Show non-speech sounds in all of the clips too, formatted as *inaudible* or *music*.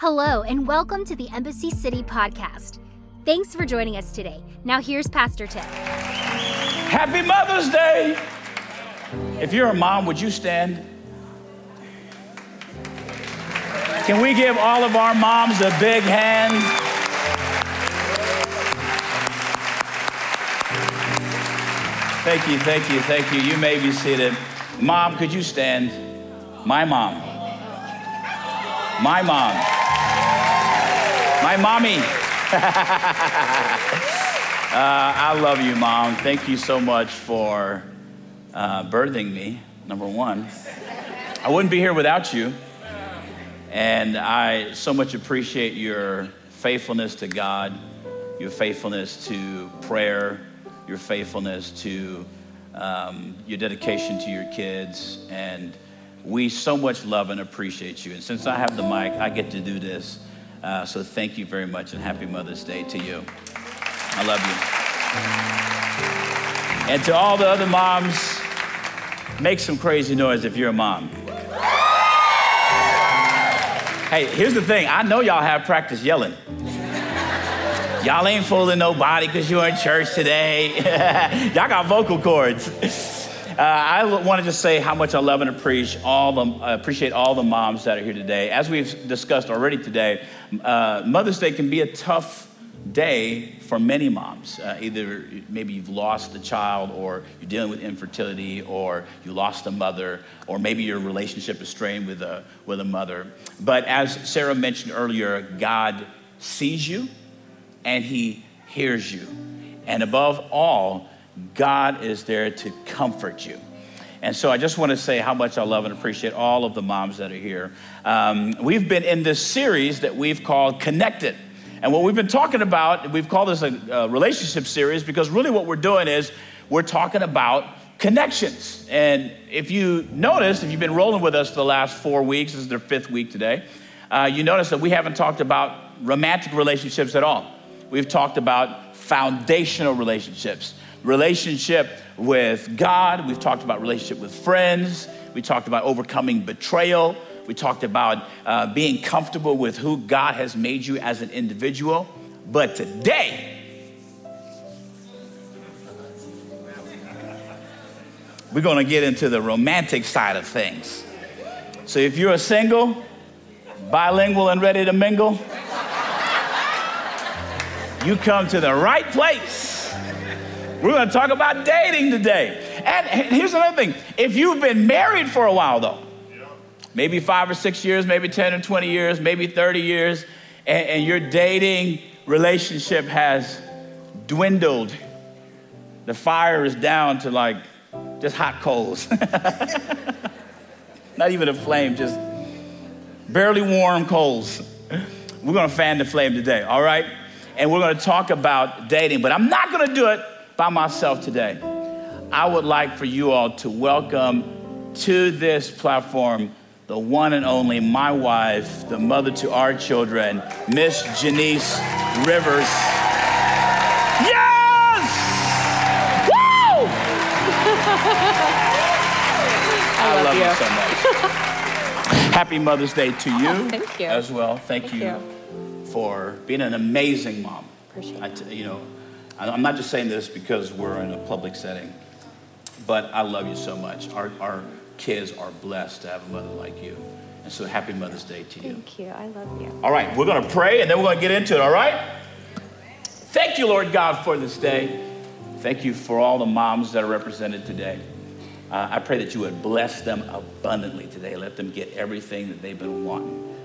Hello, and welcome to the Embassy City podcast. Thanks for joining us today. Now, here's Pastor Tim. Happy Mother's Day! If you're a mom, would you stand? Can we give all of our moms a big hand? Thank you, thank you, thank you. You may be seated. Mom, could you stand? My mom. My mom. My mommy. *laughs* uh, I love you, Mom. Thank you so much for uh, birthing me, number one. I wouldn't be here without you. And I so much appreciate your faithfulness to God, your faithfulness to prayer, your faithfulness to um, your dedication to your kids. And we so much love and appreciate you. And since I have the mic, I get to do this. Uh, so thank you very much and happy Mother's Day to you. I love you. And to all the other moms, make some crazy noise if you're a mom. Hey, here's the thing I know y'all have practice yelling. Y'all ain't fooling nobody because you're in church today. *laughs* y'all got vocal cords. Uh, I want to just say how much I love and appreciate all the uh, appreciate all the moms that are here today. As we've discussed already today, uh, Mother's Day can be a tough day for many moms. Uh, either maybe you've lost a child, or you're dealing with infertility, or you lost a mother, or maybe your relationship is strained with a, with a mother. But as Sarah mentioned earlier, God sees you and He hears you. And above all, God is there to comfort you. And so I just want to say how much I love and appreciate all of the moms that are here. Um, we've been in this series that we've called Connected. And what we've been talking about, we've called this a, a relationship series because really what we're doing is we're talking about connections. And if you notice, if you've been rolling with us for the last four weeks, this is their fifth week today, uh, you notice that we haven't talked about romantic relationships at all. We've talked about foundational relationships relationship with God. We've talked about relationship with friends. We talked about overcoming betrayal. We talked about uh, being comfortable with who God has made you as an individual. But today, we're going to get into the romantic side of things. So if you're a single, bilingual, and ready to mingle, you come to the right place. We're going to talk about dating today. And here's another thing if you've been married for a while, though, maybe five or six years, maybe 10 or 20 years, maybe 30 years, and, and your dating relationship has dwindled, the fire is down to like just hot coals. *laughs* Not even a flame, just barely warm coals. We're gonna fan the flame today, all right? And we're gonna talk about dating, but I'm not gonna do it by myself today. I would like for you all to welcome to this platform the one and only my wife, the mother to our children, Miss Janese Rivers. Yes! Woo! *laughs* I, love love you so much. Happy Mother's Day to you, Oh, *laughs* thank you. as well. Thank, Thank you, you. for being an amazing mom. Appreciate I t- you know, I- I'm not just saying this because we're in a public setting, but I love you so much. Our, our kids are blessed to have a mother like you. And so happy Mother's Day to you. Thank you. I love you. All right, we're going to pray and then we're going to get into it, all right? Thank you, Lord God, for this day. Thank you for all the moms that are represented today. Uh, I pray that you would bless them abundantly today. Let them get everything that they've been wanting.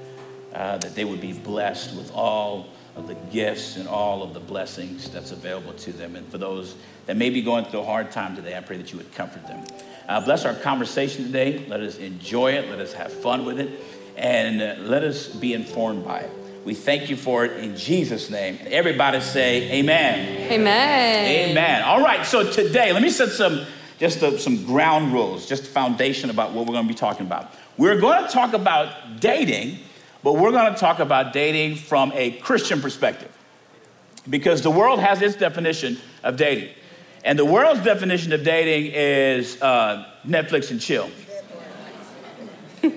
Uh, that they would be blessed with all of the gifts and all of the blessings that's available to them. And for those that may be going through a hard time today, I pray that you would comfort them. Uh, bless our conversation today. Let us enjoy it. Let us have fun with it. And uh, let us be informed by it. We thank you for it in Jesus' name. Everybody say, Amen. Amen. Amen. All right, so today, let me set some just uh, some ground rules, just a foundation about what we're going to be talking about. We're going to talk about dating, but we're going to talk about dating from a Christian perspective. Because the world has its definition of dating. And the world's definition of dating is uh, Netflix and chill. *laughs*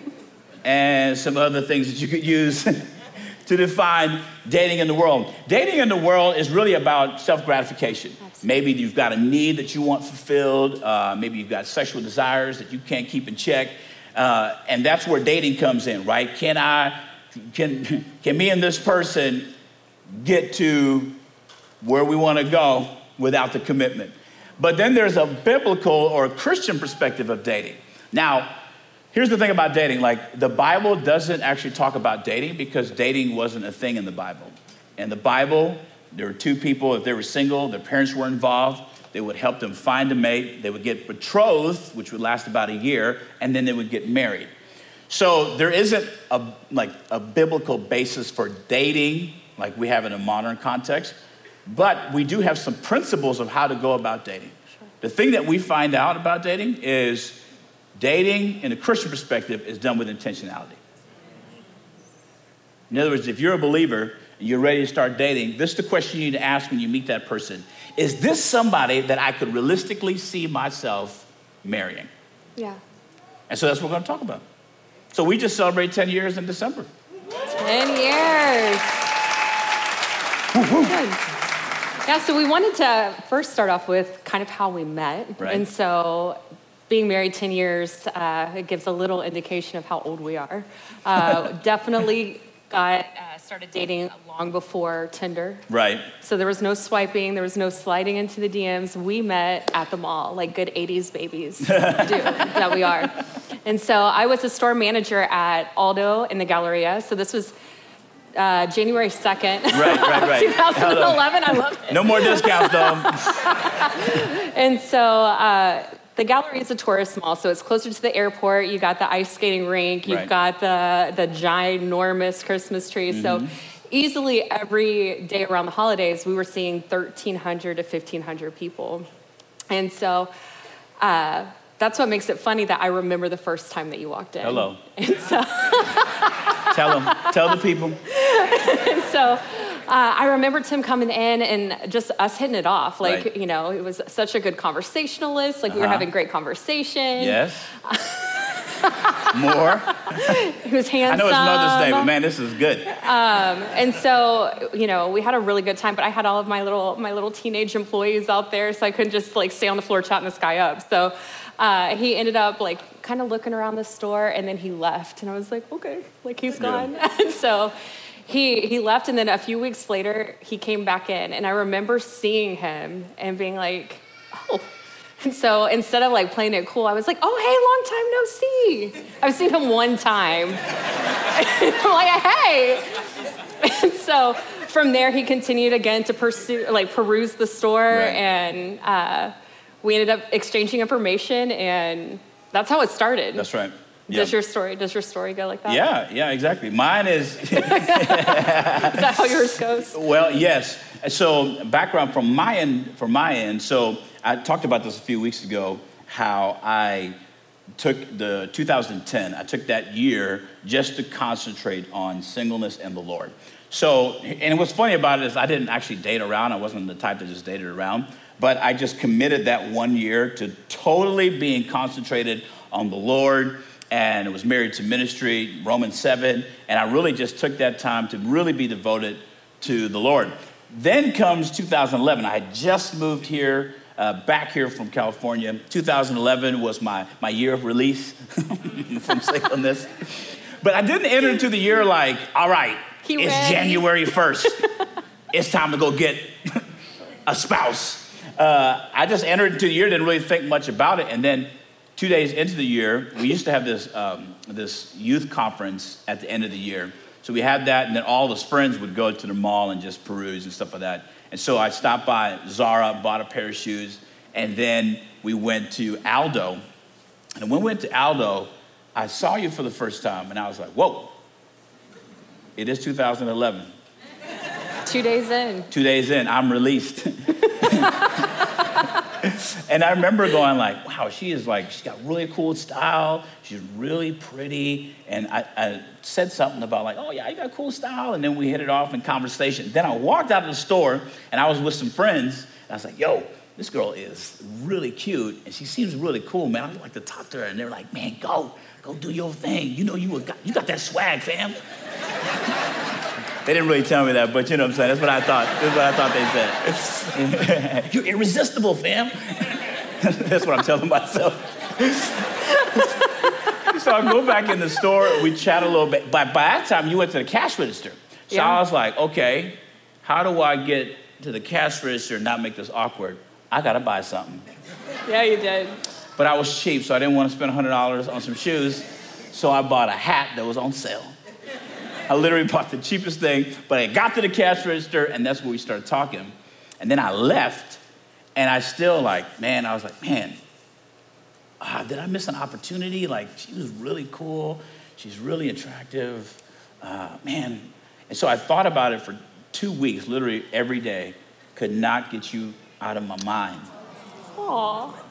and some other things that you could use *laughs* to define dating in the world. Dating in the world is really about self gratification. Maybe you've got a need that you want fulfilled, uh, maybe you've got sexual desires that you can't keep in check. Uh, and that's where dating comes in, right? Can I, can, can me and this person get to where we want to go without the commitment? But then there's a biblical or a Christian perspective of dating. Now, here's the thing about dating like, the Bible doesn't actually talk about dating because dating wasn't a thing in the Bible. In the Bible, there were two people, if they were single, their parents were involved. They would help them find a mate. They would get betrothed, which would last about a year, and then they would get married. So there isn't a, like a biblical basis for dating like we have in a modern context. But we do have some principles of how to go about dating. Sure. The thing that we find out about dating is dating, in a Christian perspective, is done with intentionality. In other words, if you're a believer and you're ready to start dating, this is the question you need to ask when you meet that person Is this somebody that I could realistically see myself marrying? Yeah. And so that's what we're going to talk about. So we just celebrate 10 years in December. 10 years. Good. Yeah, so we wanted to first start off with kind of how we met. Right. And so being married 10 years, uh, it gives a little indication of how old we are. Uh, *laughs* definitely got uh, started dating long before Tinder. Right. So there was no swiping, there was no sliding into the DMs. We met at the mall, like good 80s babies *laughs* do that we are. And so I was a store manager at Aldo in the Galleria. So this was uh, January 2nd, right, right, right. *laughs* 2011. I love it. No more discounts, though. *laughs* and so uh, the gallery is a tourist mall, so it's closer to the airport. You got the ice skating rink. You've Right. got the the ginormous Christmas tree. So easily every day around the holidays, we were seeing 1,300 to 1,500 people, and so. Uh, that's what makes it funny that I remember the first time that you walked in. Hello. *laughs* So, *laughs* Tell them. Tell the people. and *laughs* so uh, I remember Tim coming in and just us hitting it off. Like, Right. you know, it was such a good conversationalist. Like, we were Uh-huh. having great conversation. Yes. More. He was handsome. I know it's Mother's Day, but man, this is good. Um, And so, you know, we had a really good time, but I had all of my little my little teenage employees out there, so I couldn't just like stay on the floor chatting this guy up. So uh, he ended up like kind of looking around the store, and then he left, and I was like, okay, like he's gone. *laughs* and so he he left, and then a few weeks later, he came back in, and I remember seeing him and being like, oh. And so instead of like playing it cool, I was like, oh, hey, long time no see. I've seen him one time. *laughs* I'm like, hey. And so from there, he continued again to pursue, like, peruse the store, Right. and uh, we ended up exchanging information, and that's how it started. That's right. Does your story? Does your story go like that? Yeah, yeah, exactly. Mine is *laughs* *laughs* Is that how yours goes? well, yes. So background from my end, from my end. So I talked about this a few weeks ago. How I took the 2010. I took that year just to concentrate on singleness and the Lord. So, and what's funny about it is I didn't actually date around. I wasn't the type that just dated around. But I just committed that one year to totally being concentrated on the Lord and was married to ministry, Romans 7. And I really just took that time to really be devoted to the Lord. Then comes 2011. I had just moved here, uh, back here from California. 2011 was my, my year of release *laughs* from singleness. But I didn't enter into the year like, all right, He it's ready. January 1st. it's time to go get *laughs* a spouse. Uh, I just entered into the year, didn't really think much about it. And then two days into the year, we used to have this, um, this youth conference at the end of the year. So we had that, and then all his friends would go to the mall and just peruse and stuff like that. And so I stopped by Zara, bought a pair of shoes, and then we went to Aldo. And when we went to Aldo, I saw you for the first time, and I was like, whoa, it is 2011. Two days in. Two days in, I'm released. *laughs* and I remember going like, wow, she is like, she's got really cool style. She's really pretty. And I, I said something about like, oh yeah, you got cool style. And then we hit it off in conversation. Then I walked out of the store and I was with some friends. And I was like, yo, this girl is really cute and she seems really cool, man. I'd like to talk to her. And they're like, man, go, go do your thing. You know you, got, you got that swag, fam. They didn't really tell me that, but you know what I'm saying? That's what I thought. That's what I thought they said. *laughs* You're irresistible, fam. *laughs* That's what I'm telling myself. *laughs* so I go back in the store, we chat a little bit. But by that time, you went to the cash register. So Yeah. I was like, okay, how do I get to the cash register and not make this awkward? I gotta buy something. Yeah, you did. But I was cheap, so I didn't want to spend $100 on some shoes. So I bought a hat that was on sale. I literally bought the cheapest thing, but I got to the cash register, and that's where we started talking. And then I left, and I still like, man, I was like, man, ah, did I miss an opportunity? Like, she was really cool. She's really attractive. Uh, man. And so I thought about it for two weeks, literally every day. Could not get you out of my mind. Aw.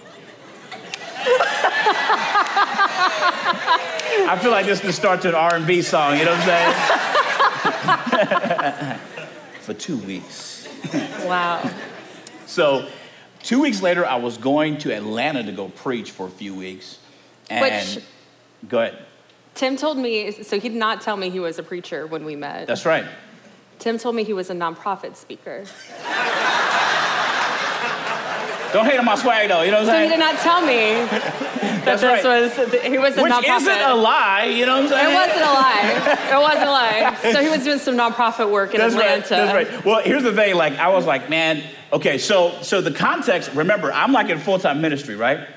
*laughs* I feel like this could start to an R&B song, you know what I'm saying? *laughs* For two weeks. Wow. So, two weeks later, I was going to Atlanta to go preach for a few weeks. And Which- go ahead. Tim told me, so he did not tell me he was a preacher when we met. That's right. Tim told me he was a nonprofit speaker. Don't hate on my swag though, you know what I'm saying? So he did not tell me *laughs* that That's this right. was, he was a Which nonprofit. isn't a lie, you know what I'm saying? It wasn't a lie. *laughs* It wasn't a lie. So he was doing some nonprofit work in That's right. Atlanta. That's right. Well, here's the thing. Like, I was like, man, okay. So, so the context. Remember, I'm like in full time ministry, right?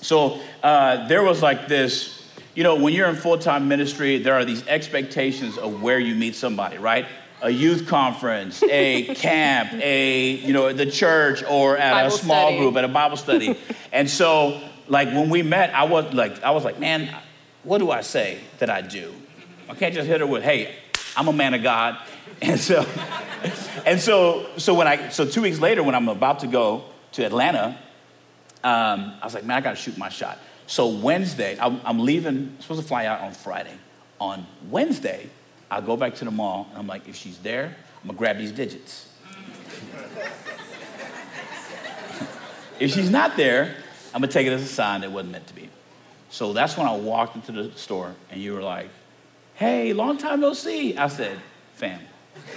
So uh, there was like this. You know, when you're in full time ministry, there are these expectations of where you meet somebody, right? A youth conference, a *laughs* camp, a you know, the church, or at a small study. group, at a Bible study. *laughs* and so, like when we met, I was like, I was like, man, what do I say that I do? I can't just hit her with, hey, I'm a man of God. *laughs* And so, and so, so when I, so two weeks later, when I'm about to go to Atlanta, um, I was like, man, I got to shoot my shot. So Wednesday, I'm, I'm leaving, I'm supposed to fly out on Friday. On Wednesday, I go back to the mall, and I'm like, if she's there, I'm gonna grab these digits. *laughs* if she's not there, I'm gonna take it as a sign that it wasn't meant to be. So that's when I walked into the store, and you were like, hey, long time no see. I said, fam.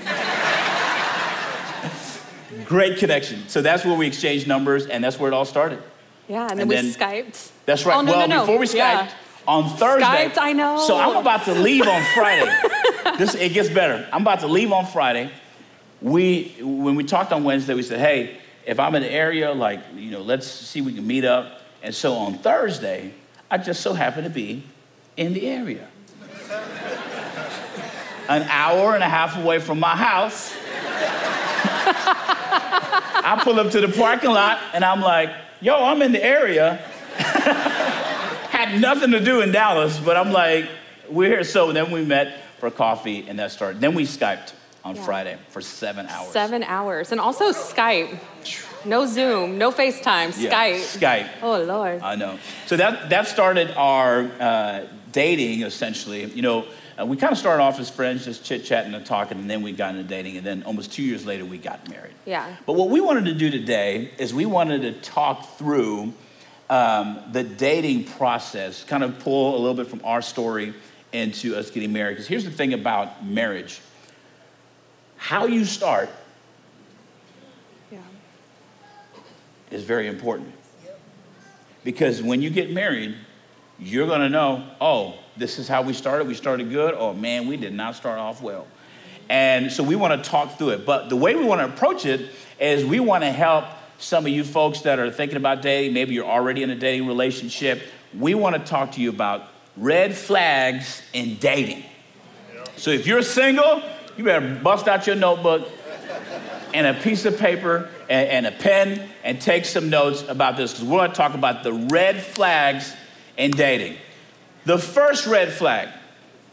*laughs* Great connection. So that's where we exchanged numbers, and that's where it all started. Yeah, and then we then- Skyped. That's right. Oh, no, well, no, no. before we Skyped, Yeah. on Thursday. Skyped, I know. So I'm about to leave on Friday. *laughs* this it gets better. I'm about to leave on Friday. We when we talked on Wednesday, we said, hey, if I'm in the area, like, you know, let's see we can meet up. And so on Thursday, I just so happened to be in the area. An hour and a half away from my house. I pull up to the parking lot and I'm like, yo, I'm in the area. *laughs* Had nothing to do in Dallas, but I'm like, we're here. So then we met for coffee and that started. Then we Skyped on Yeah. Friday for seven hours. Seven hours. And also Skype. No Zoom, no FaceTime, Yeah, Skype. Skype. Oh, Lord. I know. So that, that started our uh, dating essentially. You know, uh, we kind of started off as friends, just chit chatting and talking, and then we got into dating. And then almost two years later, we got married. Yeah. But what we wanted to do today is we wanted to talk through um, the dating process, kind of pull a little bit from our story into us getting married. Because here's the thing about marriage how you start Yeah. is very important. Because when you get married, you're gonna know, oh, this is how we started. We started good. Oh man, we did not start off well. And so we wanna talk through it. But the way we wanna approach it is we wanna help some of you folks that are thinking about dating, maybe you're already in a dating relationship. We wanna talk to you about red flags in dating. So if you're single, you better bust out your notebook and a piece of paper and, and a pen and take some notes about this because we're going to talk about the red flags in dating. The first red flag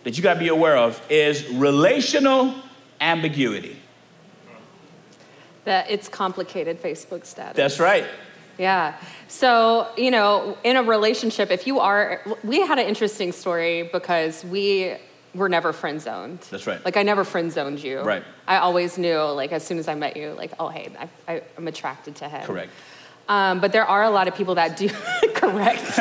that you got to be aware of is relational ambiguity. That it's complicated Facebook status. That's right. Yeah. So, you know, in a relationship, if you are, we had an interesting story because we were never friend zoned. That's right. Like, I never friend zoned you. Right. I always knew, like, as soon as I met you, like, oh, hey, I, I, I'm attracted to him. Correct. Um, but there are a lot of people that do, *laughs* correct. *laughs*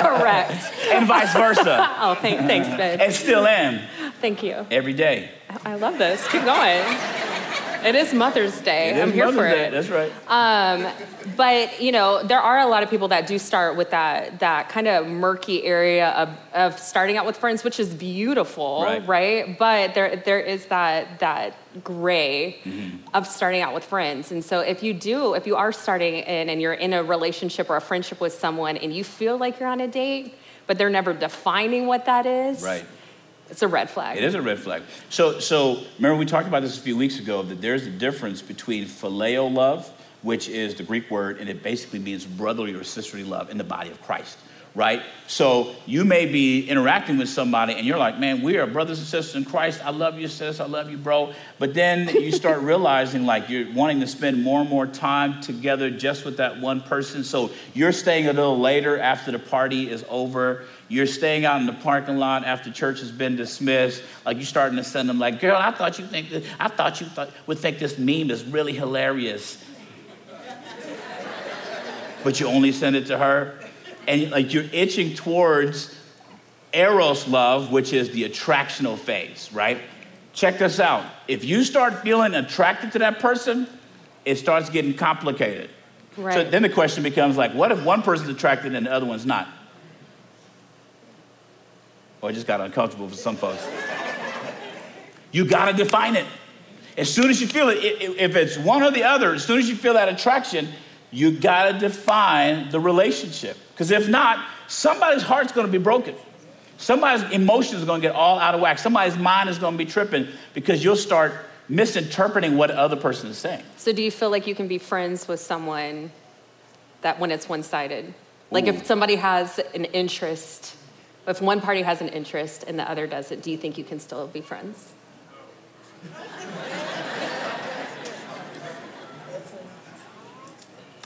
correct. And vice versa. *laughs* Oh, thank, thanks, Ben. and still am. Thank you. Every day. I love this. Keep going. It is Mother's Day. It I'm here Mother's for Day. it. That's right. Um, but you know, there are a lot of people that do start with that that kind of murky area of, of starting out with friends, which is beautiful, Right. But there there is that that gray Mm-hmm. of starting out with friends. And so if you do, if you are starting in and you're in a relationship or a friendship with someone and you feel like you're on a date, but they're never defining what that is, Right. It's a red flag. It is a red flag. So, so remember we talked about this a few weeks ago that there's a difference between phileo love, which is the Greek word, and it basically means brotherly or sisterly love in the body of Christ, right? So you may be interacting with somebody and you're like, man, we are brothers and sisters in Christ. I love you, sis. I love you, bro. But then you start *laughs* realizing like you're wanting to spend more and more time together just with that one person. So you're staying a little later after the party is over. You're staying out in the parking lot after church has been dismissed. Like you're starting to send them like, girl, I thought you think this, I thought you thought, would think this meme is really hilarious. *laughs* but you only send it to her. And like you're itching towards eros love, which is the attractional phase, right? Check this out. If you start feeling attracted to that person, it starts getting complicated. So then the question becomes like, what if one person's attracted and the other one's not? Oh, or it just got uncomfortable for some folks. You gotta define it. As soon as you feel it, if it's one or the other, as soon as you feel that attraction, you gotta define the relationship. Because if not, somebody's heart's gonna be broken. Somebody's emotions are gonna get all out of whack. Somebody's mind is gonna be tripping because you'll start misinterpreting what the other person is saying. So do you feel like you can be friends with someone that when it's one-sided? Like Ooh. if somebody has an interest, if one party has an interest and the other doesn't, do you think you can still be friends?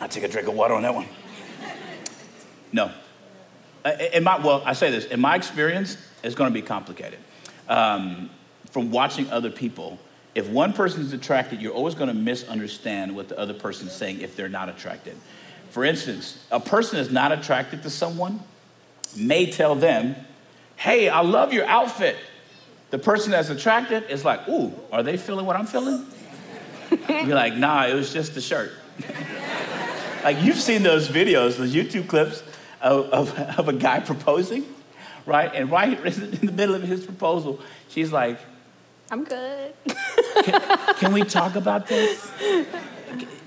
I take a drink of water on that one. No. Uh, In my, well, I say this, in my experience, it's going to be complicated. Um, from watching other people, if one person is attracted, you're always going to misunderstand what the other person's saying if they're not attracted. For instance, a person is not attracted to someone may tell them, hey, I love your outfit. The person that's attracted is like, ooh, are they feeling what I'm feeling? *laughs* You're like, nah, it was just the shirt. *laughs* Like you've seen those videos, those YouTube clips of, of, of a guy proposing, right? And right in the middle of his proposal, she's like, I'm good. Can we talk about this?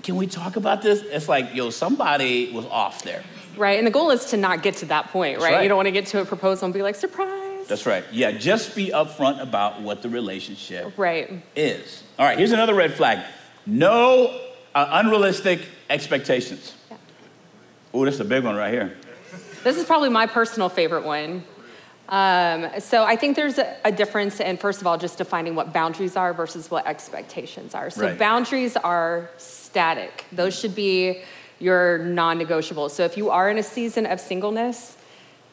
Can we talk about this? It's like, yo, somebody was off there. Right, and the goal is to not get to that point, right? right. You don't want to get to a proposal and be like, surprise. That's right. Yeah, just be upfront about what the relationship Right. is. All right, here's another red flag no uh, unrealistic expectations. Yeah. Oh, this is a big one right here. This is probably my personal favorite one. Um, so I think there's a, a difference in, first of all, just defining what boundaries are versus what expectations are. So Right. boundaries are static. Those should be your non-negotiables. So if you are in a season of singleness,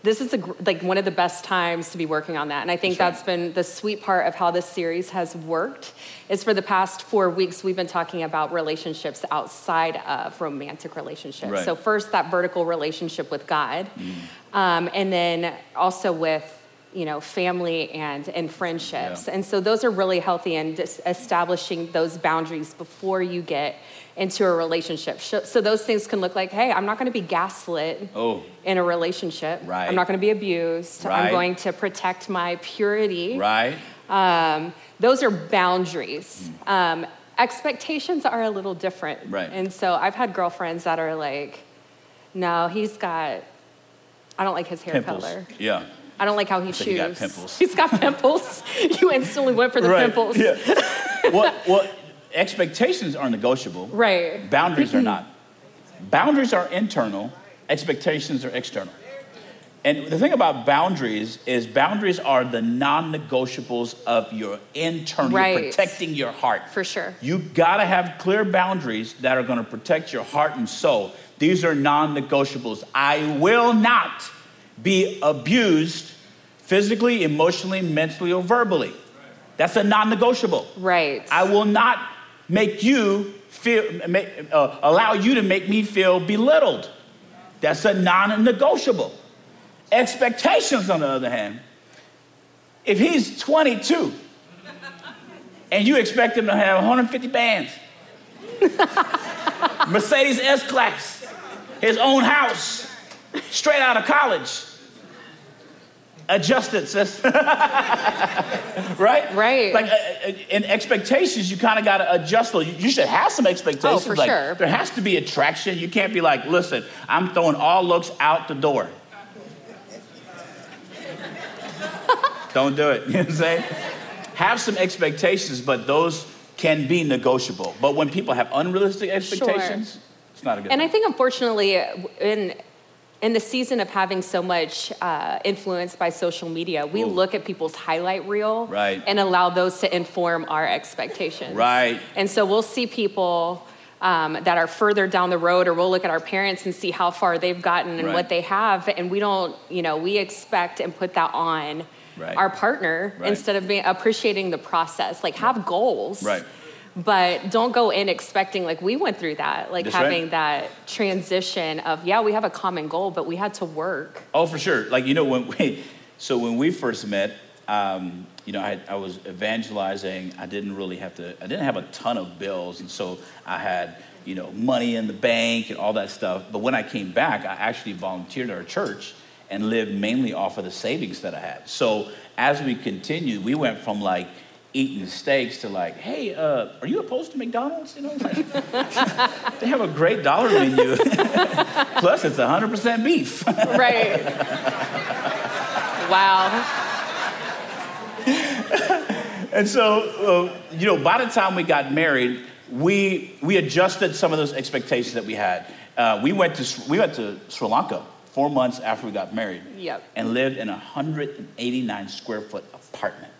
this is a, like one of the best times to be working on that. And I think That's right. that's been the sweet part of how this series has worked. Is for the past four weeks we've been talking about relationships outside of romantic relationships. Right. So first that vertical relationship with God, um, and then also with you know family and and friendships. Yeah. And so those are really healthy and establishing those boundaries before you get into a relationship. So so those things can look like, hey, I'm not going to be gaslit Oh, in a relationship. Right. I'm not going to be abused. Right. I'm going to protect my purity. right? Um, those are boundaries. Um, expectations are a little different. Right. And so I've had girlfriends that are like, no, he's got, I don't like his hair Pimples. color. Yeah. I don't like how he chews. he got pimples. *laughs* He's got pimples. *laughs* you instantly went for the pimples. Yeah. *laughs* well, well, expectations are negotiable. Right. Boundaries are mm-hmm. not. Boundaries are internal, expectations are external. And the thing about boundaries is boundaries are the non-negotiables of your internal, you're Right. protecting your heart. For sure. You gotta have clear boundaries that are gonna protect your heart and soul. These are non-negotiables. I will not be abused physically, emotionally, mentally, or verbally. That's a non-negotiable. Right. I will not make you feel, make, uh, allow you to make me feel belittled. That's a non negotiable. Expectations, on the other hand, If he's 22 and you expect him to have 150 bands, *laughs* Mercedes S Class, his own house, straight out of college, adjust it, sis. *laughs* right? Right. Like uh, uh, in expectations, you kind of got to adjust. You, you should have some expectations. Oh, for like, sure. There has to be attraction. You can't be like, listen, I'm throwing all looks out the door. *laughs* Don't do it. *laughs* You know what I'm saying? Have some expectations, but those can be negotiable. But when people have unrealistic expectations, it's not a good And thing. I think, unfortunately, in in the season of having so much uh, influence by social media, we Ooh. look at people's highlight reel Right. and allow those to inform our expectations. Right. And so we'll see people um, that are further down the road, or we'll look at our parents and see how far they've gotten and Right. what they have, and we don't, you know, we expect and put that on Right. our partner Right. instead of being appreciating the process. Like have goals, Right. But don't go in expecting like we went through that like That's right. having that transition of yeah we have a common goal but we had to work Oh, for sure. Like you know when we, *laughs* so when we first met, um, you know, I, I was evangelizing. I didn't really have to. I didn't have a ton of bills, and so I had you know money in the bank and all that stuff. But when I came back, I actually volunteered at our church and lived mainly off of the savings that I had. So as we continued, we went from like eating steaks to like, hey, uh, are you opposed to McDonald's? You know, like, *laughs* they have a great dollar menu. *laughs* Plus, it's 100% beef. *laughs* right wow And so, uh, you know, by the time we got married, we we adjusted some of those expectations that we had. Uh, we went to we went to Sri Lanka four months after we got married. Yep. And lived in a 189 square foot apartment.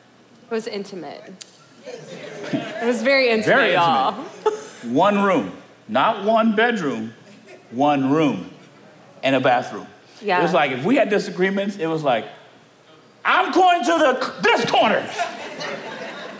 It was intimate it was very intimate Very y'all *laughs* One room, not one bedroom, one room, and a bathroom. Yeah. It was like if we had disagreements, it was like, I'm going to the this corner.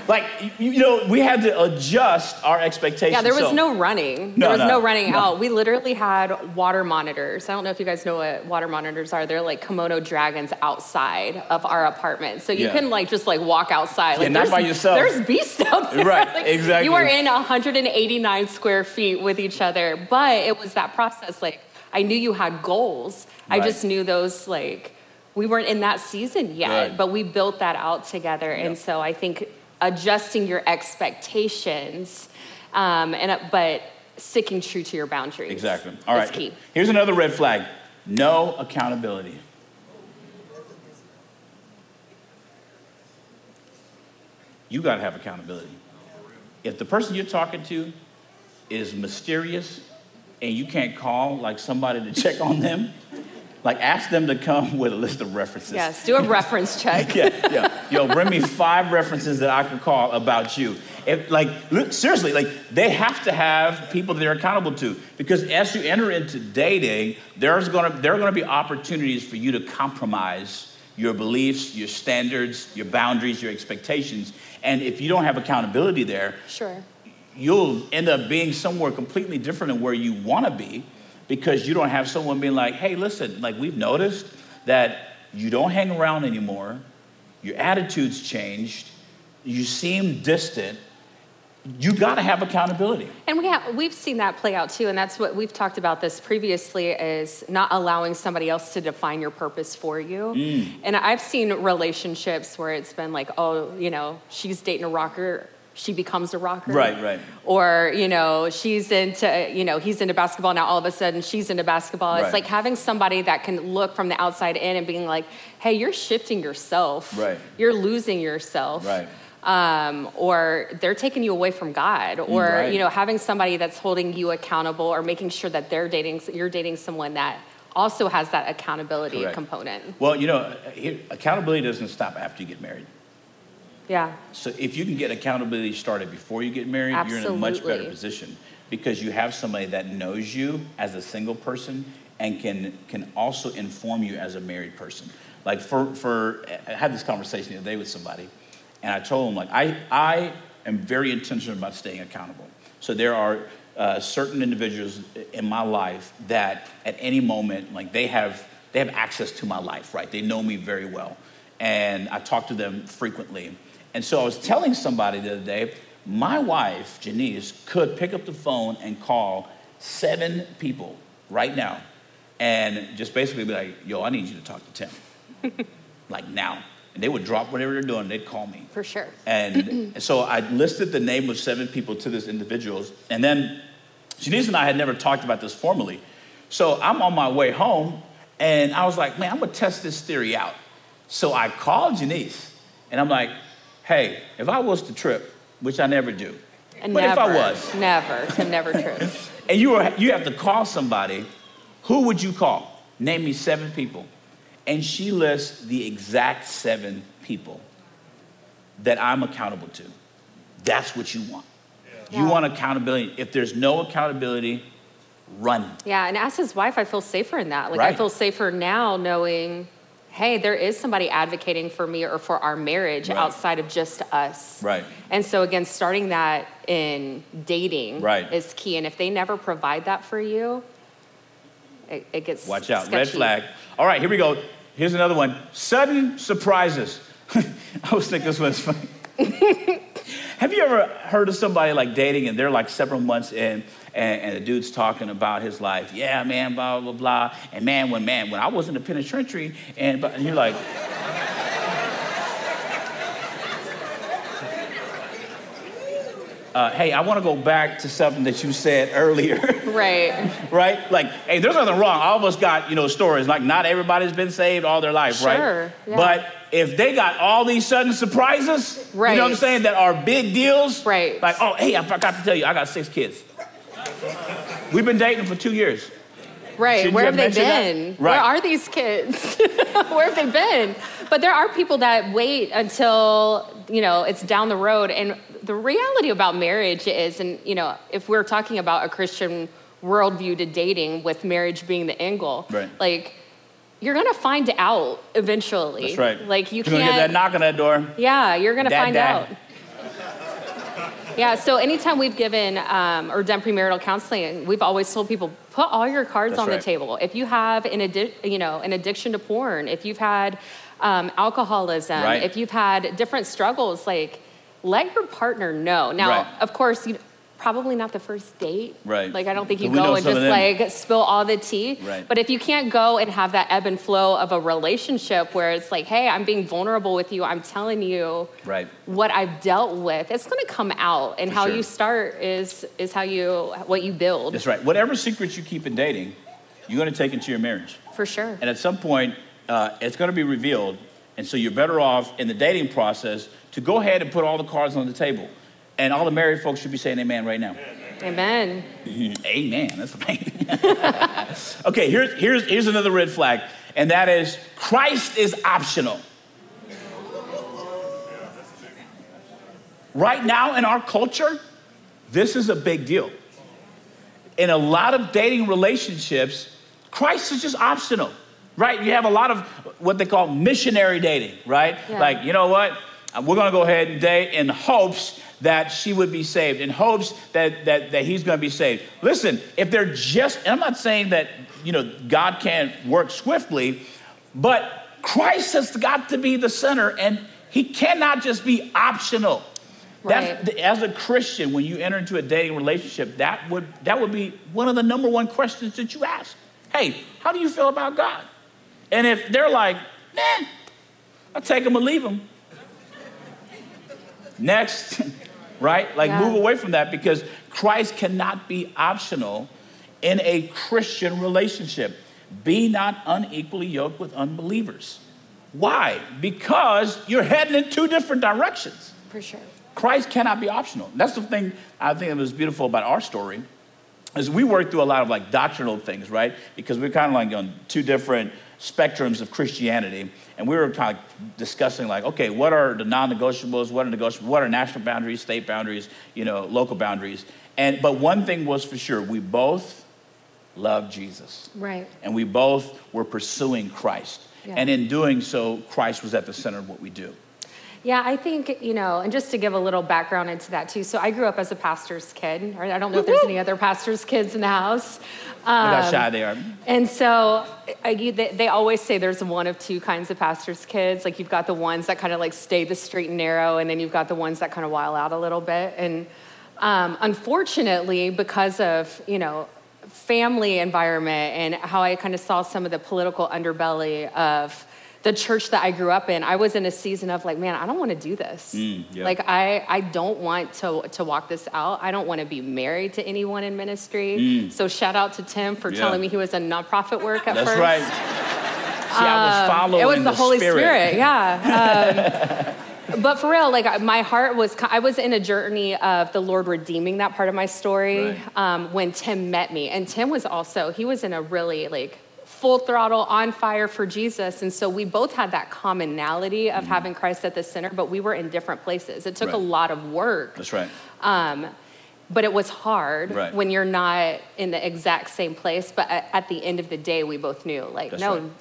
Like you, know, we had to adjust our expectations. yeah there was So- no running No, there was no, no, running no. out we literally had water monitors i don't know if you guys know what water monitors are they're like Komodo dragons outside of our apartment so you Yeah. couldn't like just like walk outside like not there's- by yourself. there's beasts out there Right, *laughs* Like, exactly. you are in 189 square feet with each other but it was that process like i knew you had goals right. i just knew those like we weren't in that season yet Right. but we built that out together and so i think adjusting your expectations um, and uh, but sticking true to your boundaries Exactly. All right. key Here's another red flag no accountability. You got to have accountability. If the person you're talking to is mysterious and you can't call like somebody to *laughs* check on them, like ask them to come *laughs* with a list of references. yes do a reference *laughs* check yeah, yeah. Yo, bring me five references that I can call about you. If, like, look, seriously, like, they have to have people that they're accountable to because as you enter into dating, there's gonna there are gonna be opportunities for you to compromise your beliefs, your standards, your boundaries, your expectations, and if you don't have accountability there, sure you'll end up being somewhere completely different than where you want to be because you don't have someone being like, hey, listen, like we've noticed that you don't hang around anymore, your attitude's changed, you seem distant. You got to have accountability. And we have, we've seen that play out too, and that's what we've talked about this previously is not allowing somebody else to define your purpose for you. Mm. And I've seen relationships where it's been like, oh, you know, she's dating a rocker, she becomes a rocker. Right, right. Or, you know, she's into, you know, he's into basketball, now all of a sudden she's into basketball. Right. It's like having somebody that can look from the outside in and being like, hey, you're shifting yourself. Right. You're losing yourself Right. um, or they're taking you away from God, or Mm, right. you know, having somebody that's holding you accountable, or making sure that they're dating, you're dating someone that also has that accountability Correct. component. Well, you know, accountability doesn't stop after you get married. Yeah, So if you can get accountability started before you get married, you're in a much better position because you have somebody that knows you as a single person and can can also inform you as a married person. Like for for I had this conversation the other day with somebody, and I told them like I I am very intentional about staying accountable. So there are uh, certain individuals in my life that at any moment like they have they have access to my life, right? They know me very well. and I talk to them frequently. And so I was telling somebody the other day, my wife, Janese, could pick up the phone and call seven people right now and just basically be like, yo, I need you to talk to Tim. *laughs* like now. And they would drop whatever they're doing, they'd call me. For sure. And *clears throat* so I listed the name of seven people to this individuals. And then Janese and I had never talked about this formally. So I'm on my way home and I was like, man, I'm gonna test this theory out. So I called Janese and I'm like, hey, if I was to trip, which I never do, And but never, if I was, Never. Tim never trip, *laughs* and you, were, you have to call somebody, who would you call? Name me seven people. And she lists the exact seven people that I'm accountable to. That's what you want. You want accountability. If there's no accountability, run. Yeah, and as his wife, I feel safer in that. Like I feel safer now knowing, hey, there is somebody advocating for me or for our marriage Right. outside of just us. Right. And so again, starting that in dating Right. is key. And if they never provide that for you, it, it gets Watch out. Red flag. All right, here we go. Here's another one. Sudden surprises. *laughs* I was thinking this one's funny. *laughs* Have you ever heard of somebody like dating and they're like several months in and, and the dude's talking about his life? Yeah, man, blah, blah, blah. And man, when man, when I was in the penitentiary, and, but, and you're like, uh, hey, I want to go back to something that you said earlier. *laughs* Right. right? Like, hey, there's nothing wrong. All of us got, you know, stories. Like, not everybody's been saved all their life, right? Sure, yeah. But if they got all these sudden surprises, you know what I'm saying, that are big deals, Right. Like, oh, hey, I forgot to tell you, I got six kids. We've been dating for two years. Right. Shouldn't Where have they been? Right. Where are these kids? *laughs* Where have they been? But there are people that wait until, you know, it's down the road. And the reality about marriage is, and, you know, if we're talking about a Christian worldview to dating with marriage being the angle, Right. like, you're gonna find out eventually. That's right. Like you You're can't. gonna get that knock on that door. Yeah, you're gonna Dad, find dad. out. Yeah, so anytime we've given um, or done premarital counseling, we've always told people put all your cards That's on right. the table. If you have an addi- you know an addiction to porn, if you've had um, alcoholism, Right. if you've had different struggles, like let your partner know. Now, Right. of course, you probably not the first date. Right. Like I don't think you go and just like spill all the tea. Right. But if you can't go and have that ebb and flow of a relationship where it's like, hey, I'm being vulnerable with you, I'm telling you Right. what I've dealt with, it's going to come out, and For how sure. you start is is how you what you build That's right. Whatever secrets you keep in dating, you're gonna take into your marriage. for sure. And at some point, uh, it's going to be revealed. And so you're better off in the dating process to go ahead and put all the cards on the table. And all the married folks should be saying amen right now. Amen. *laughs* Amen. That's amazing. *laughs* okay, here's, here's, here's another red flag, and that is Christ is optional. Right now in our culture, this is a big deal. In a lot of dating relationships, Christ is just optional, right? You have a lot of what they call missionary dating, right? Yeah. Like, you know what? We're gonna go ahead and date in hopes that she would be saved, in hopes that, that, that he's gonna be saved. Listen, if they're just, and I'm not saying that, you know, God can't work swiftly, but Christ has got to be the center and he cannot just be optional. That's, Right. as a Christian, when you enter into a dating relationship, that would, that would be one of the number one questions that you ask. Hey, how do you feel about God? And if they're like, man, I'll take him or leave him. Next, *laughs* right? Like Yeah. move away from that because Christ cannot be optional in a Christian relationship. Be not unequally yoked with unbelievers. Why? Because you're heading in two different directions. For sure. Christ cannot be optional. That's the thing I think that was beautiful about our story is we worked through a lot of like doctrinal things, right? Because we're kind of like on two different spectrums of Christianity. And we were kind of discussing like, okay, what are the non-negotiables? What are negotiables? What are national boundaries, state boundaries, you know, local boundaries? And but one thing was for sure, we both loved Jesus. Right. And we both were pursuing Christ. Yeah. And in doing so, Christ was at the center of what we do. Yeah, I think, you know, and just to give a little background into that too. So I grew up as a pastor's kid. Or I don't know if there's any other pastor's kids in the house. Look how Um, shy they are. And so I, they, they always say there's one of two kinds of pastors' kids. Like you've got the ones that kind of like stay the straight and narrow, and then you've got the ones that kind of wild out a little bit. And um, unfortunately, because of you know family environment and how I kind of saw some of the political underbelly of the church that I grew up in, I was in a season of like, man, I don't want to do this. Mm, yeah. Like I, I don't want to, to walk this out. I don't want to be married to anyone in ministry. So shout out to Tim for Mm. Yeah. telling me he was a nonprofit work at That's first. right. See, I was following Um, It was the, Holy Spirit. Spirit, yeah. *laughs* Um, but for real, like my heart was, I was in a journey of the Lord redeeming that part of my story Right. um, when Tim met me. And Tim was also, he was in a really like full throttle, on fire for Jesus. And so we both had that commonality of having Christ at the center, but we were in different places. It took a Mm-hmm. Lot of work. That's right. Um, but it was hard Right. when you're not in the exact same place. But at, the end of the day, we both knew, like, That's no, right.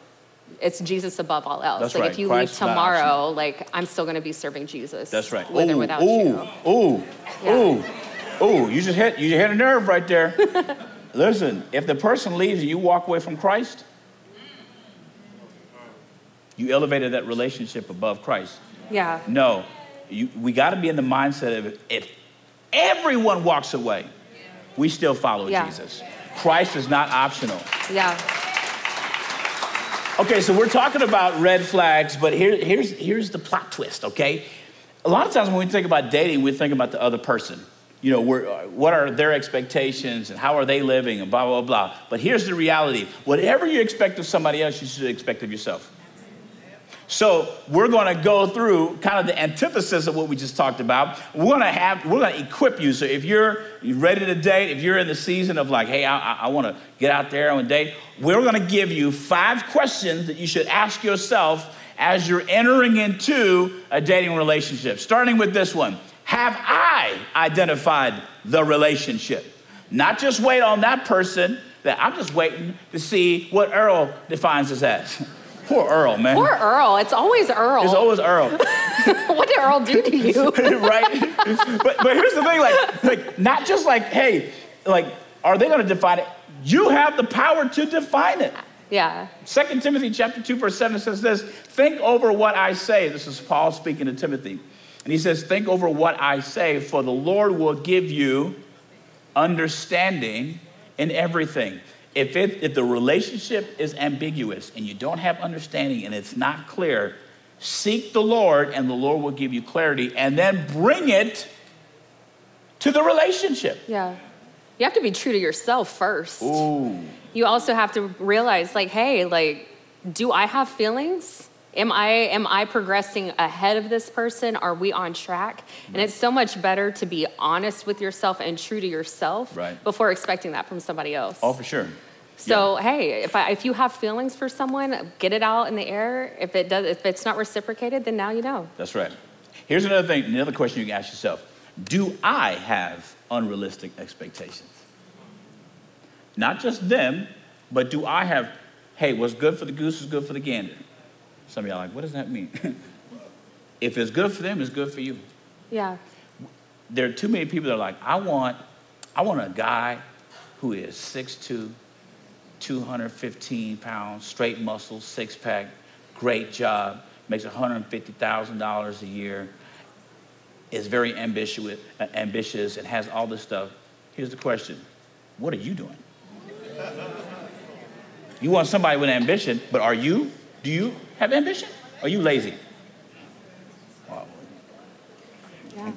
it's Jesus above all else. That's like, right. if you Christ leave tomorrow, like, I'm still going to be serving Jesus. That's right. With or without ooh, you. ooh, Yeah. ooh, ooh. You just hit you hit a nerve right there. *laughs* Listen, if the person leaves and you walk away from Christ, you elevated that relationship above Christ. Yeah. No, you, we got to be in the mindset of if everyone walks away, we still follow Yeah. Jesus. Christ is not optional. Yeah. Okay, so we're talking about red flags, but here, here's, here's the plot twist, okay? A lot of times when we think about dating, we think about the other person. You know, we're, what are their expectations and how are they living and blah, blah, blah. But here's the reality whatever you expect of somebody else, you should expect of yourself. So we're going to go through kind of the antithesis of what we just talked about. We're going to have, we're going to equip you. So if you're ready to date, if you're in the season of like, hey, I, I, want to get out there and date, we're going to give you five questions that you should ask yourself as you're entering into a dating relationship. Starting with this one: Have I identified the relationship? Not just wait on that person. That I'm just waiting to see what Earl defines us as. *laughs* Poor Earl, man. Poor Earl. It's always Earl. It's always Earl, *laughs* what did Earl do to you? *laughs* right? But, but here's the thing, like, like not just like, hey, like, are they going to define it? You have the power to define it. yeah. Second Timothy chapter 2, verse 7 says this think over what I say. This is Paul speaking to Timothy. And he says, Think over what I say, for the Lord will give you understanding in everything. If, it, if the relationship is ambiguous and you don't have understanding and it's not clear, seek the Lord and the Lord will give you clarity and then bring it to the relationship. Yeah. You have to be true to yourself first. Ooh. you also have to realize like hey like do i have feelings am i am i progressing ahead of this person are we on track and it's so much better to be honest with yourself and true to yourself Right. before expecting that from somebody else Oh, for sure. so hey if, I, if you have feelings for someone get it out in the air if it does if it's not reciprocated then now you know That's right. Here's another thing, another question you can ask yourself. Do I have unrealistic expectations? Not just them, but do I have, hey, what's good for the goose is good for the gander? Some of y'all are like, what does that mean? *laughs* if it's good for them, it's good for you. yeah There are too many people that are like, I want, I want a guy who is 6'2, 215 pounds, straight muscles, six pack, great job, makes $150,000 a year, is very ambitious, uh, ambitious and has all this stuff. Here's the question What are you doing? You want somebody with ambition, but are you? Do you have ambition? Are you lazy? Wow. yeah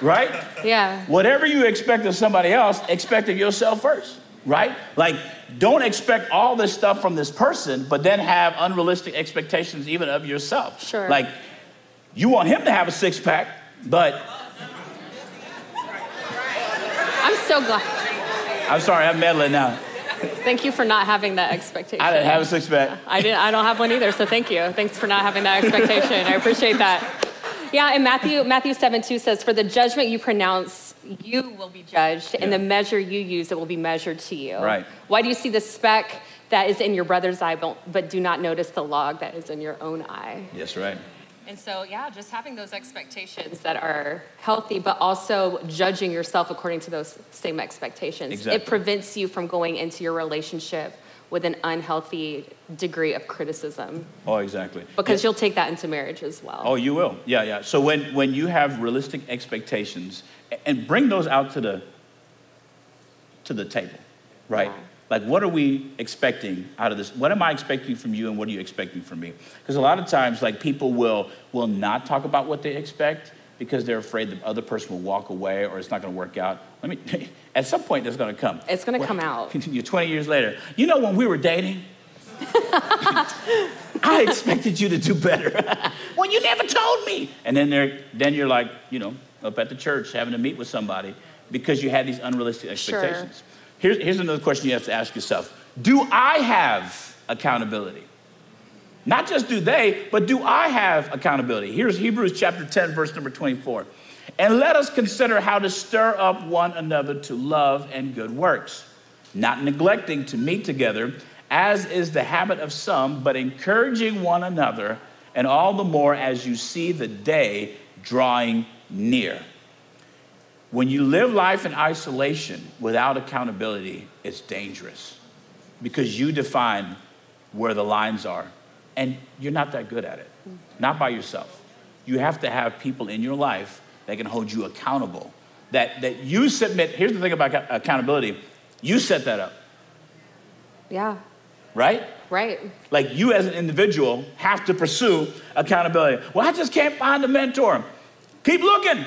Right? yeah Whatever you expect of somebody else, expect of yourself first, right? Like, don't expect all this stuff from this person, but then have unrealistic expectations even of yourself. Sure. Like, you want him to have a six pack, but i'm so glad I'm sorry, I'm meddling now. Thank you for not having that expectation I didn't have a six pack. I didn't. I don't have one either. So thank you. Thanks for not having that expectation. I appreciate that. Yeah, and Matthew Matthew seven two says, "For the judgment you pronounce, you will be judged, and Yeah. the measure you use, it will be measured to you." Right. Why do you see the speck that is in your brother's eye, but, but do not notice the log that is in your own eye. Yes, right. And so, yeah, just having those expectations that are healthy, but also judging yourself according to those same expectations. Exactly. It prevents you from going into your relationship with an unhealthy degree of criticism Oh, exactly. because Yeah. you'll take that into marriage as well. Oh, you will. Yeah, yeah. So when when you have realistic expectations and bring those out to the to the table, right? Yeah. Like what are we expecting out of this? What am I expecting from you and what are you expecting from me? Because a lot of times like people will will not talk about what they expect because they're afraid the other person will walk away or it's not going to work out. Let me *laughs* at some point that's going to come. It's gonna come out. *laughs* You're 20 years later. You know when we were dating? *laughs* I expected you to do better. well, you never told me. And then they're, then you're like, you know, up at the church having to meet with somebody because you had these unrealistic expectations. Sure. Here's, here's another question you have to ask yourself Do I have accountability? Not just do they, but do I have accountability? Here's Hebrews chapter 10, verse number 24. And let us consider how to stir up one another to love and good works, not neglecting to meet together, as is the habit of some, but encouraging one another, and all the more as you see the day drawing near. When you live life in isolation without accountability, it's dangerous because you define where the lines are. And you're not that good at it, not by yourself. You have to have people in your life that can hold you accountable. That, that you submit, here's the thing about accountability you set that up, Yeah, right? right. Like you as an individual have to pursue accountability. Well, I just can't find a mentor. Keep looking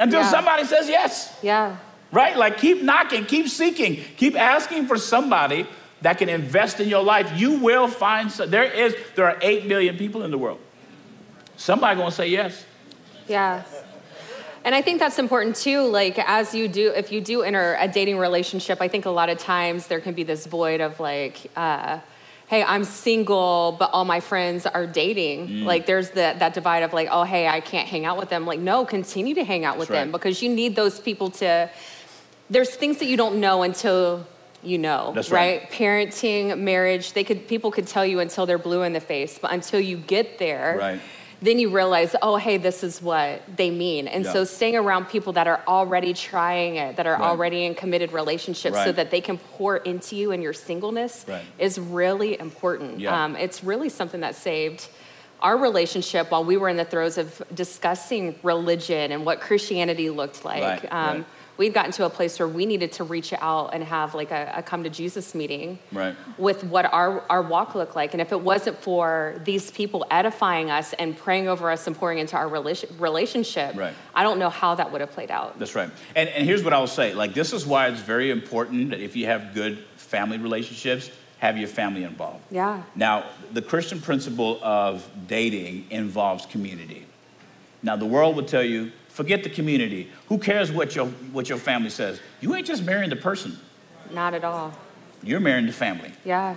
until Yeah. somebody says yes. Yeah, Right? Like keep knocking, keep seeking, keep asking for somebody that can invest in your life. You will find some, there is there are 8 million people in the world. Somebody going to say yes. yeah. And I think that's important too. Like, as you do, if you do enter a dating relationship, I think a lot of times there can be this void of like, uh, hey, I'm single, but all my friends are dating. Mm. Like, there's the, that divide of like, oh, hey, I can't hang out with them. Like, no, continue to hang out with That's them right. because you need those people to. There's things that you don't know until you know, That's right. Parenting, marriage, they could people could tell you until they're blue in the face, but until you get there, Right. Then you realize, oh, hey, this is what they mean. And Yeah. so staying around people that are already trying it, that are Right. already in committed relationships so that they can pour into you in your singleness Right. is really important. Yeah. Um, it's really something that saved our relationship while we were in the throes of discussing religion and what Christianity looked like. Right, um, right. We'd gotten to a place where we needed to reach out and have like a, a come to Jesus meeting Right. with what our, our walk looked like. And if it wasn't for these people edifying us and praying over us and pouring into our rela- relationship, Right. I don't know how that would have played out. That's right. And, and here's what I'll say like, this is why it's very important that if you have good family relationships, have your family involved. Yeah. Now, the Christian principle of dating involves community. Now, the world would tell you, forget the community. Who cares what your, what your family says? You ain't just marrying the person, Not at all. you're marrying the family. Yeah.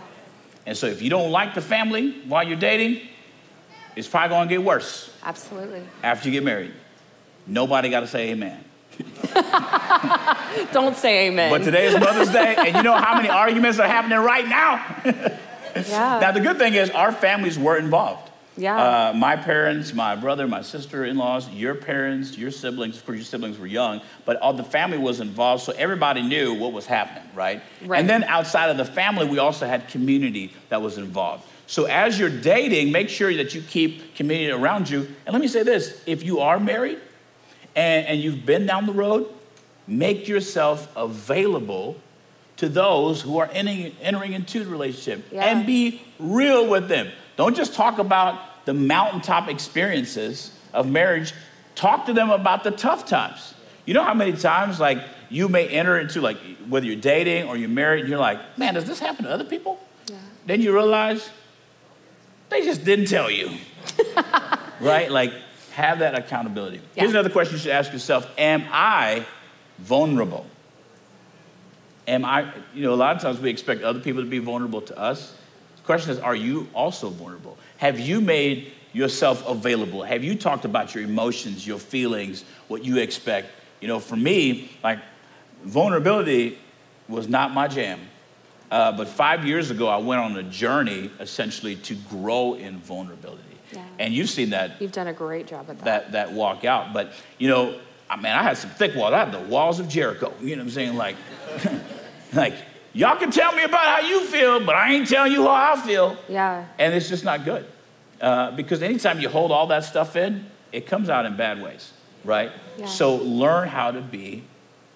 And so, if you don't like the family while you're dating, it's probably gonna get worse Absolutely. after you get married. Nobody gotta say amen. *laughs* Don't say amen. But today is Mother's Day, and you know how many arguments are happening right now? *laughs* yeah. Now, the good thing is, our families were involved. Yeah. Uh, my parents, my brother, my sister in laws, your parents, your siblings, of course, your siblings were young, but all the family was involved, so everybody knew what was happening, right? Right. And then outside of the family, we also had community that was involved. So as you're dating, make sure that you keep community around you. And let me say this if you are married and, and you've been down the road, make yourself available to those who are entering, entering into the relationship Yeah. and be real with them. Don't just talk about the mountaintop experiences of marriage. Talk to them about the tough times. You know how many times, like, you may enter into, like, whether you're dating or you're married, and you're like, man, does this happen to other people? Yeah. Then you realize they just didn't tell you. *laughs* right? Like, have that accountability. Here's another question you should ask yourself Am I vulnerable? Am I, you know, a lot of times we expect other people to be vulnerable to us. The question is, are you also vulnerable? Have you made yourself available? Have you talked about your emotions, your feelings, what you expect? You know, for me, like, vulnerability was not my jam. Uh, but five years ago, I went on a journey essentially to grow in vulnerability. Yeah. And you've seen that, You've done a great job at that. that, that walk out. But, you know, I mean, I had some thick walls. I had the walls of Jericho. You know what I'm saying? Like, *laughs* like y'all can tell me about how you feel, but I ain't telling you how I feel. Yeah. And it's just not good. Uh, because anytime you hold all that stuff in, it comes out in bad ways, right? Yeah. So learn how to be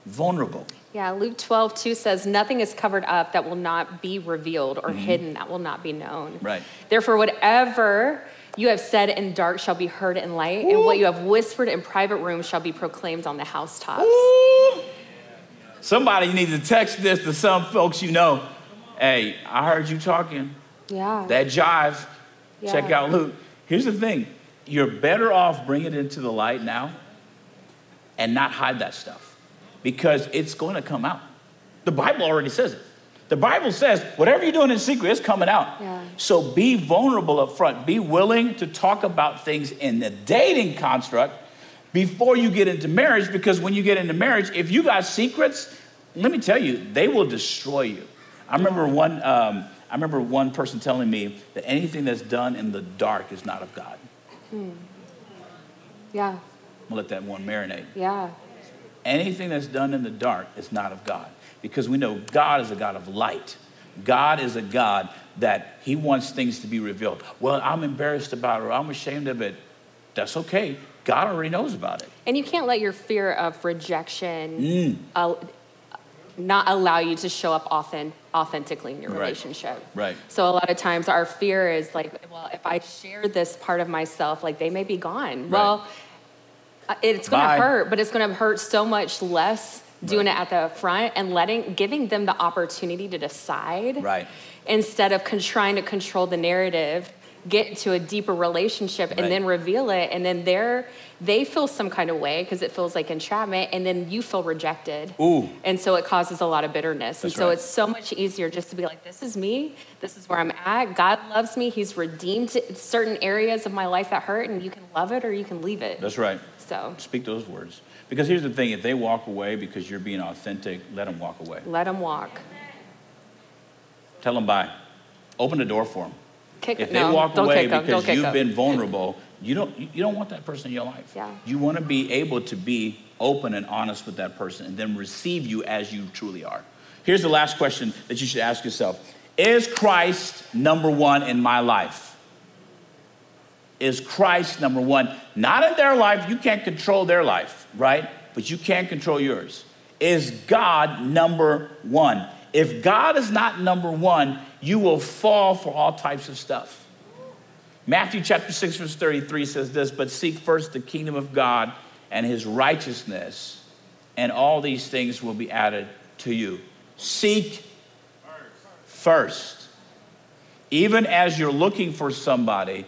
vulnerable. Yeah, Luke 12, 2 says, Nothing is covered up that will not be revealed or hidden that will not be known. Mm-hmm. Right. Therefore, whatever you have said in dark shall be heard in light, and what you have whispered in private rooms shall be proclaimed on the housetops. Ooh. Somebody needs to text this to some folks you know. Hey, I heard you talking. Yeah. That jive. Check out Luke. Here's the thing you're better off bringing it into the light now and not hide that stuff because it's going to come out. The Bible already says it. The Bible says whatever you're doing in secret is coming out. Yeah. So be vulnerable up front. Be willing to talk about things in the dating construct before you get into marriage because when you get into marriage, if you got secrets, let me tell you, they will destroy you. I remember one. Um, I remember one person telling me that anything that's done in the dark is not of God. yeah. I'm gonna let that one marinate. Yeah. Anything that's done in the dark is not of God because we know God is a God of light. God is a God that He wants things to be revealed. Well, I'm embarrassed about it or I'm ashamed of it. That's okay. God already knows about it. And you can't let your fear of rejection Mm. uh, not allow you to show up authen- authentically in your Right. relationship. Right. So a lot of times our fear is like, well, if I share this part of myself, like they may be gone. Well, uh, it's going to hurt, but it's going to hurt so much less doing it at the front and letting giving them the opportunity to decide Right. instead of con- trying to control the narrative get to a deeper relationship Right. and then reveal it and then they're they feel some kind of way because it feels like entrapment and then you feel rejected Ooh. and so it causes a lot of bitterness and so right. it's so much easier just to be like this is me this is where i'm at god loves me he's redeemed certain areas of my life that hurt and you can love it or you can leave it That's right. so Speak those words. Because here's the thing if they walk away because you're being authentic, let them walk away. let them walk Tell them bye. Open the door for them. Kick If they no, walk away kick because you've been vulnerable, you don't, you don't want that person in your life. Yeah. You want to be able to be open and honest with that person and then receive you as you truly are. Here's the last question that you should ask yourself Is Christ number one in my life? Is Christ number one? Not in their life, you can't control their life, right? But you can control yours. Is God number one? If God is not number one, you will fall for all types of stuff. Matthew chapter 6, verse 33 says this But seek first the kingdom of God and his righteousness, and all these things will be added to you. Seek first. Even as you're looking for somebody,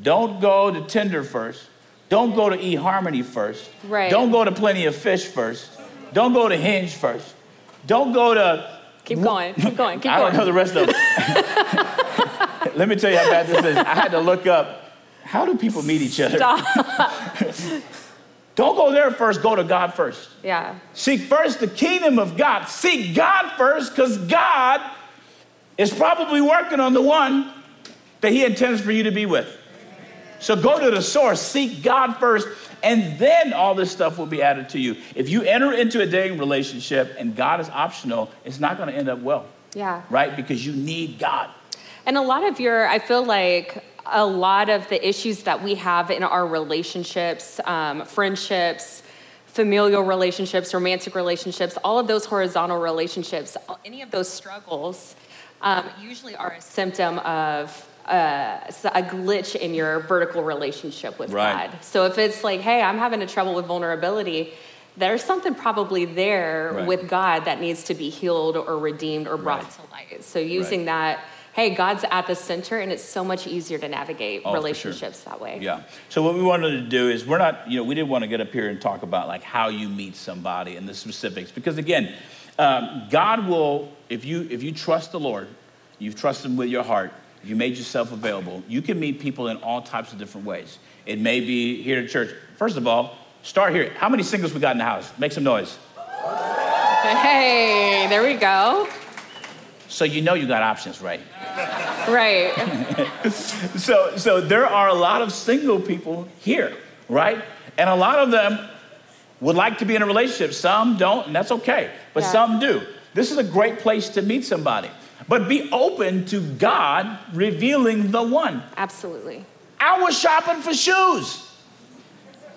don't go to Tinder first. Don't go to eHarmony first. Right. Don't go to Plenty of Fish first. Don't go to Hinge first. Don't go to. Keep going keep going keep going. I don't know the rest of it. *laughs* Let me tell you how bad this is. I had to look up how do people meet each other? *laughs* Don't go there first, go to God first. yeah Seek first the kingdom of God. Seek God first because God is probably working on the one that He intends for you to be with. So go to the source, seek God first, and then all this stuff will be added to you. If you enter into a dating relationship and God is optional, it's not going to end up well, yeah right? Because you need God. And a lot of your, I feel like a lot of the issues that we have in our relationships, um, friendships, familial relationships, romantic relationships, all of those horizontal relationships, any of those struggles um, usually are a symptom of uh, a glitch in your vertical relationship with Right. God. So if it's like, hey, I'm having a trouble with vulnerability, there's something probably there Right. with God that needs to be healed or redeemed or brought Right. to light. So using that, hey, God's at the center, and it's so much easier to navigate Oh, for sure. relationships that way. Yeah. So what we wanted to do is we're not, you know, we didn't want to get up here and talk about like how you meet somebody and the specifics because again, um, God will if you if you trust the Lord, you've trusted Him with your heart, you made yourself available. You can meet people in all types of different ways. It may be here at church. First of all, start here. How many singles we got in the house? Make some noise. Hey, there we go. So you know you got options, right? Right. *laughs* so, so there are a lot of single people here, right? And a lot of them would like to be in a relationship. Some don't, and that's okay, but Yeah. some do. This is a great place to meet somebody. But be open to God revealing the one. Absolutely. I was shopping for shoes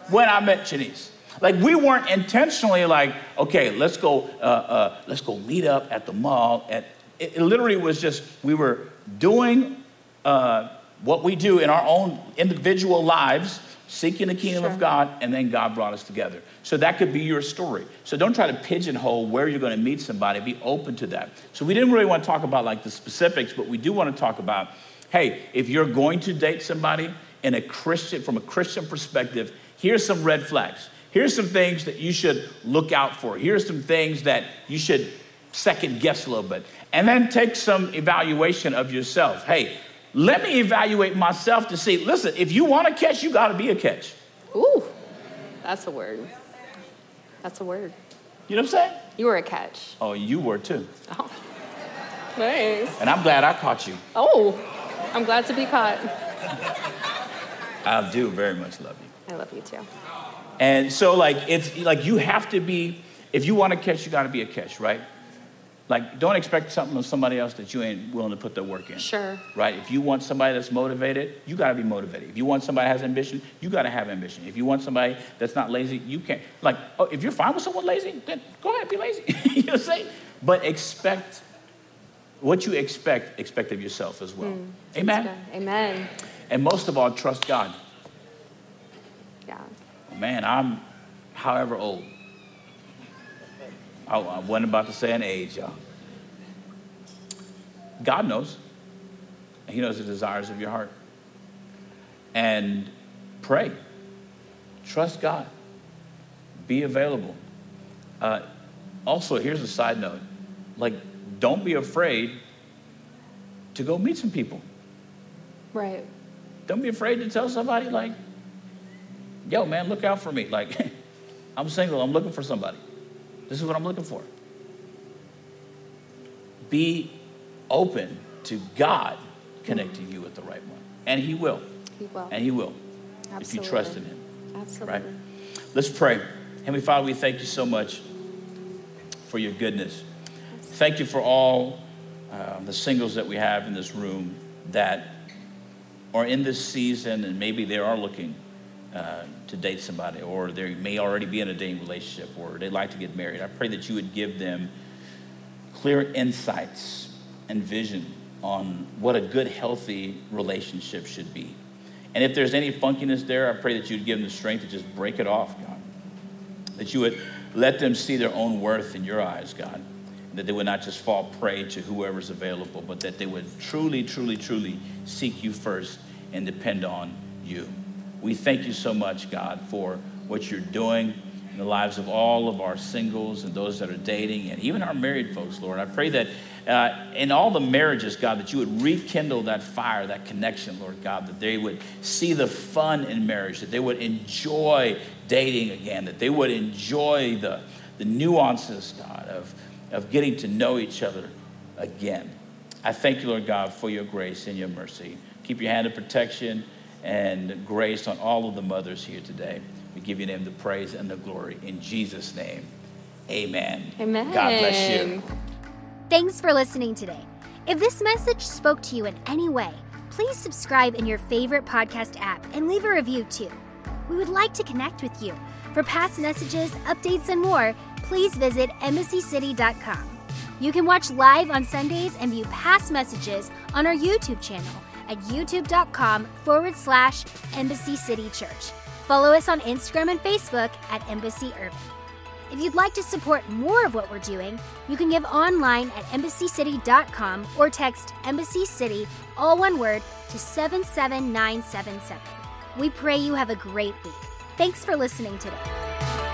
when I met Janese. Like we weren't intentionally like, okay, let's go, uh, uh, let's go meet up at the mall. At it, it literally was just we were doing uh, what we do in our own individual lives, seeking the kingdom Sure. of God, and then God brought us together. So that could be your story. So don't try to pigeonhole where you're going to meet somebody. Be open to that. So we didn't really want to talk about like the specifics, but we do want to talk about, hey, if you're going to date somebody in a Christian, from a Christian perspective, here's some red flags. Here's some things that you should look out for. Here's some things that you should second guess a little bit. And then take some evaluation of yourself. Hey, let me evaluate myself to see, listen, if you want to catch, you got to be a catch. Ooh, that's a word. That's a word. You know what I'm saying? You were a catch. Oh, you were too. Oh, nice. And I'm glad I caught you. Oh, I'm glad to be caught. I do very much love you. I love you too. And so, like, it's like you have to be, if you want to catch, you got to be a catch, right? Like, don't expect something of somebody else that you ain't willing to put the work in. Sure. Right? If you want somebody that's motivated, you got to be motivated. If you want somebody that has ambition, you got to have ambition. If you want somebody that's not lazy, you can't. Like, oh, if you're fine with someone lazy, then go ahead, be lazy. *laughs* you know what I'm saying? But expect what you expect, expect of yourself as well. Hmm. Amen? Amen. And most of all, trust God. Yeah. Man, I'm however old. I, I wasn't about to say an age, y'all. God knows. He knows the desires of your heart. And pray. Trust God. Be available. Uh, also, here's a side note. Like, don't be afraid to go meet some people. Right. Don't be afraid to tell somebody, like, yo, man, look out for me. Like, *laughs* I'm single, I'm looking for somebody. This is what I'm looking for. Be open to God connecting you with the right one. And He will. He will. And He will. If you trust in Him. Absolutely. Right? Let's pray. Heavenly Father, we thank you so much for your goodness. Thank you for all uh, the singles that we have in this room that are in this season and maybe they are looking uh, to date somebody or they may already be in a dating relationship or they'd like to get married. I pray that you would give them clear insights and vision on what a good, healthy relationship should be. And if there's any funkiness there, I pray that you'd give them the strength to just break it off, God. That you would let them see their own worth in your eyes, God. That they would not just fall prey to whoever's available, but that they would truly, truly, truly seek you first and depend on you. We thank you so much, God, for what you're doing in the lives of all of our singles and those that are dating and even our married folks, Lord. I pray that uh, in all the marriages, God, that you would rekindle that fire, that connection, Lord God, that they would see the fun in marriage, that they would enjoy dating again, that they would enjoy the, the nuances, God, of, of getting to know each other again. I thank you, Lord God, for your grace and your mercy. Keep your hand of protection and grace on all of the mothers here today. We give your name the praise and the glory. In Jesus' name, amen. Amen. God bless you. Thanks for listening today. If this message spoke to you in any way, please subscribe in your favorite podcast app and leave a review too. We would like to connect with you. For past messages, updates, and more, please visit embassycity.com. You can watch live on Sundays and view past messages on our YouTube channel at youtube.com forward slash Embassy City Church. Follow us on Instagram and Facebook at Embassy Urban. If you'd like to support more of what we're doing, you can give online at embassycity.com or text Embassy City, all one word, to 77977. We pray you have a great week. Thanks for listening today.